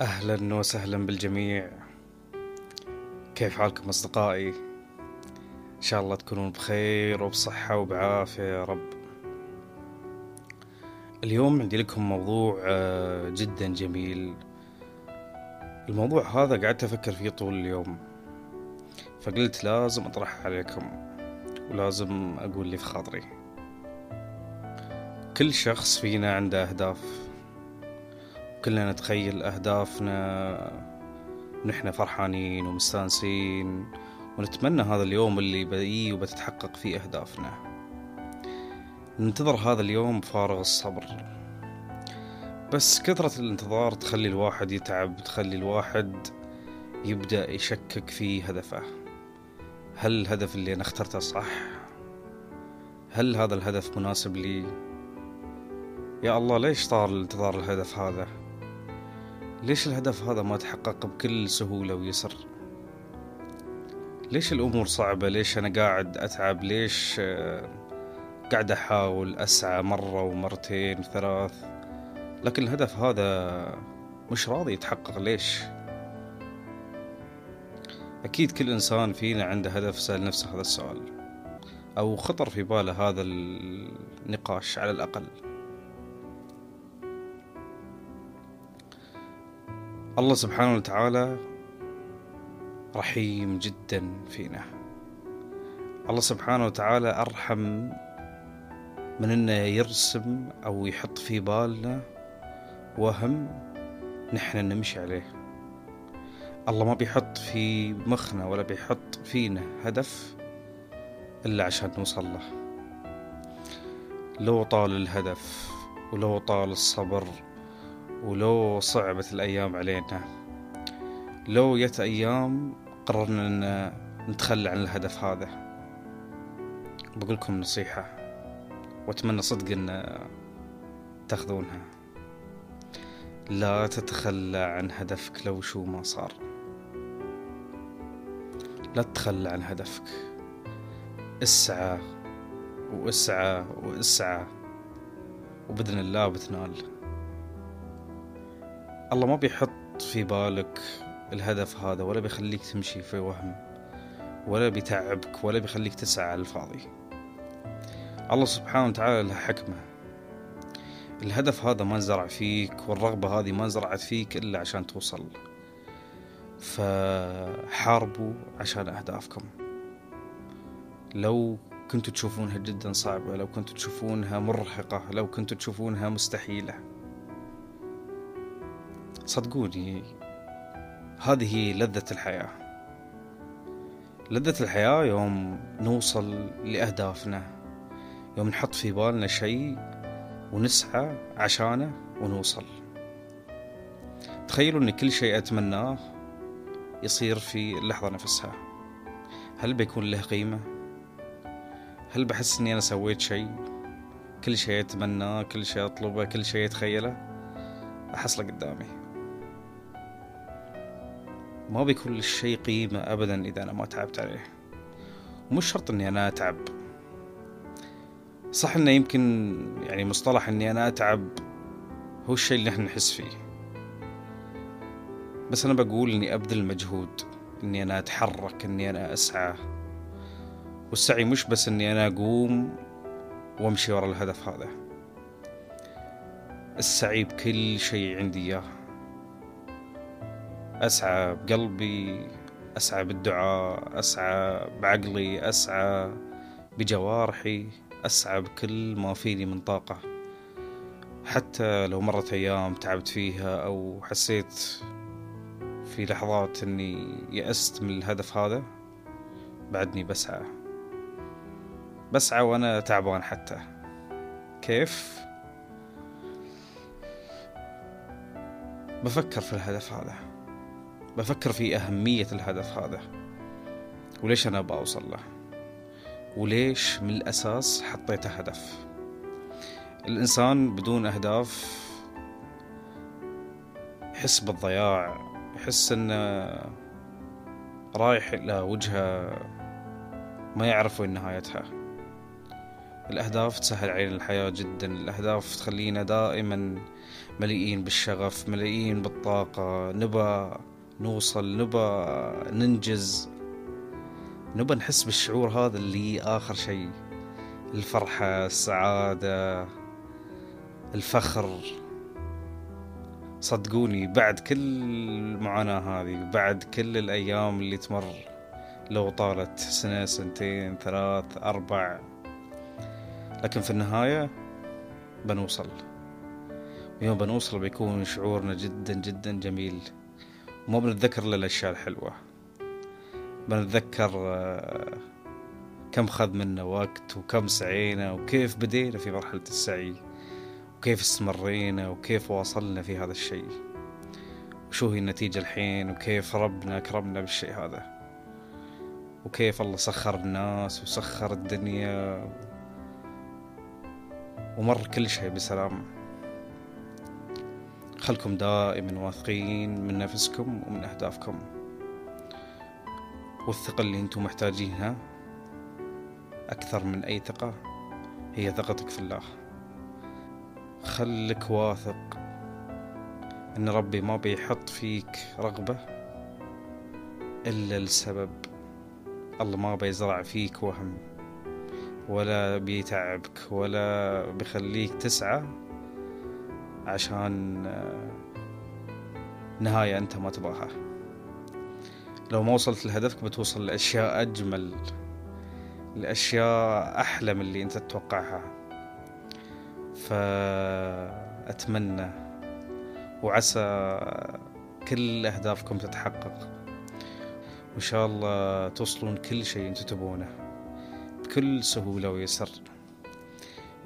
أهلا وسهلا بالجميع. كيف حالكم أصدقائي؟ إن شاء الله تكونون بخير وبصحة وبعافية يا رب. اليوم عندي لكم موضوع آه، جدا جميل. الموضوع هذا قعدت أفكر فيه طول اليوم فقلت لازم أطرحه عليكم ولازم أقول اللي في خاطري. كل شخص فينا عنده أهداف. كلنا نتخيل أهدافنا ونحن فرحانين ومستانسين ونتمنى هذا اليوم اللي بيجي وبتتحقق فيه أهدافنا ننتظر هذا اليوم بفارغ الصبر بس كثرة الانتظار تخلي الواحد يتعب تخلي الواحد يبدأ يشكك في هدفه هل الهدف اللي أنا اخترته صح؟ هل هذا الهدف مناسب لي؟ يا الله ليش طار الانتظار الهدف هذا؟ ليش الهدف هذا ما تحقق بكل سهولة ويسر؟ ليش الأمور صعبة؟ ليش أنا قاعد أتعب؟ ليش آه، قاعد أحاول أسعى مرة ومرتين وثلاث؟ لكن الهدف هذا مش راضي يتحقق ليش؟ أكيد كل إنسان فينا عنده هدف سأل نفسه هذا السؤال أو خطر في باله هذا النقاش على الأقل. الله سبحانه وتعالى رحيم جدا فينا. الله سبحانه وتعالى أرحم من أنه يرسم أو يحط في بالنا وهم نحن نمشي عليه. الله ما بيحط في مخنا ولا بيحط فينا هدف إلا عشان نوصل له. لو طال الهدف ولو طال الصبر ولو صعبت الأيام علينا. لو جت أيام قررنا أن نتخلى عن الهدف هذا. بقولكم نصيحة وأتمنى صدق أن تأخذونها. لا تتخلى عن هدفك لو شو ما صار. لا تتخلى عن هدفك. اسعى واسعى واسعى. وبإذن الله بتنال. الله ما بيحط في بالك الهدف هذا ولا بيخليك تمشي في وهم ولا بيتعبك ولا بيخليك تسعى على الفاضي. الله سبحانه وتعالى له حكمة. الهدف هذا ما زرع فيك والرغبة هذه ما زرعت فيك إلا عشان توصل. فحاربوا عشان أهدافكم. لو كنتوا تشوفونها جدا صعبة لو كنتوا تشوفونها مرهقة لو كنتوا تشوفونها مستحيلة صدقوني هذه لذة الحياة. لذة الحياة يوم نوصل لأهدافنا يوم نحط في بالنا شيء ونسعى عشانه ونوصل. تخيلوا إن كل شيء أتمناه يصير في اللحظة نفسها. هل بيكون له قيمة؟ هل بحس إني أنا سويت شيء؟ كل شيء أتمناه كل شيء أطلبه كل شيء أتخيله؟ أحصله قدامي. ما بيكون للشيء قيمة أبدا إذا أنا ما تعبت عليه. ومش شرط إني أنا أتعب. صح إنه يمكن يعني مصطلح إني أنا أتعب هو الشيء اللي نحن نحس فيه. بس أنا بقول إني أبذل مجهود. إني أنا أتحرك إني أنا أسعى. والسعي مش بس إني أنا أقوم وأمشي ورا الهدف هذا. السعي بكل شيء عندي إياه. أسعى بقلبي أسعى بالدعاء أسعى بعقلي أسعى بجوارحي أسعى بكل ما فيني من طاقة. حتى لو مرت أيام تعبت فيها أو حسيت في لحظات أني يأست من الهدف هذا بعدني بسعى. بسعى وأنا تعبان حتى. كيف؟ بفكر في الهدف هذا. بفكر في أهمية الهدف هذا. وليش أنا بأوصل له؟ وليش من الأساس حطيته هدف؟ الإنسان بدون أهداف يحس بالضياع يحس أنه رايح إلى وجهة ما يعرف وين نهايتها. الأهداف تسهل علينا الحياة جدا. الأهداف تخلينا دائما مليئين بالشغف مليئين بالطاقة. نبى نوصل نبى ننجز نبى نحس بالشعور هذا اللي آخر شيء. الفرحة السعادة الفخر. صدقوني بعد كل المعاناة هذه بعد كل الأيام اللي تمر لو طالت سنة سنتين ثلاث أربع. لكن في النهاية بنوصل. ويوم بنوصل بيكون شعورنا جدا جدا جميل. وما بنتذكر إلا الأشياء الحلوة. بنتذكر آه، كم خذ منا وقت وكم سعينا وكيف بدينا في مرحلة السعي وكيف استمرينا وكيف واصلنا في هذا الشيء. وشو هي النتيجة الحين وكيف ربنا أكرمنا بالشيء هذا. وكيف الله سخر الناس وسخر الدنيا. ومر كل شيء بسلام. خلكم دائما واثقين من نفسكم ومن أهدافكم. والثقة اللي أنتم محتاجينها أكثر من أي ثقة هي ثقتك في الله. خلك واثق إن ربي ما بيحط فيك رغبة إلا لسبب. الله ما بيزرع فيك وهم ولا بيتعبك ولا بيخليك تسعى عشان نهاية أنت ما تبغاها. لو ما وصلت لهدفك بتوصل لأشياء أجمل لأشياء أحلى من اللي أنت تتوقعها. فأتمنى وعسى كل أهدافكم تتحقق. وإن شاء الله توصلون كل شيء أنتم تبونه بكل سهولة ويسر.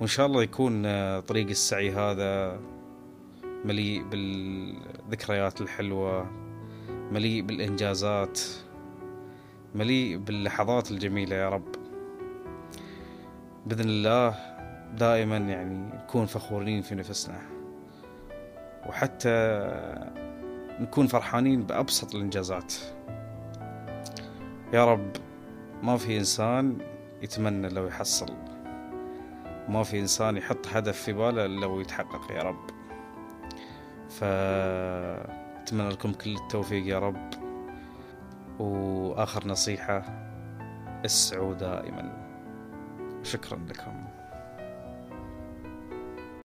وإن شاء الله يكون طريق السعي هذا مليء بالذكريات الحلوة مليء بالإنجازات مليء باللحظات الجميلة يا رب. بإذن الله دائما يعني نكون فخورين في نفسنا وحتى نكون فرحانين بأبسط الإنجازات. يا رب ما في إنسان يتمنى لو يحصل ما في إنسان يحط هدف في باله لو يتحقق يا رب. فأتمنى لكم كل التوفيق يا رب. وآخر نصيحة اسعوا دائما. شكرا لكم.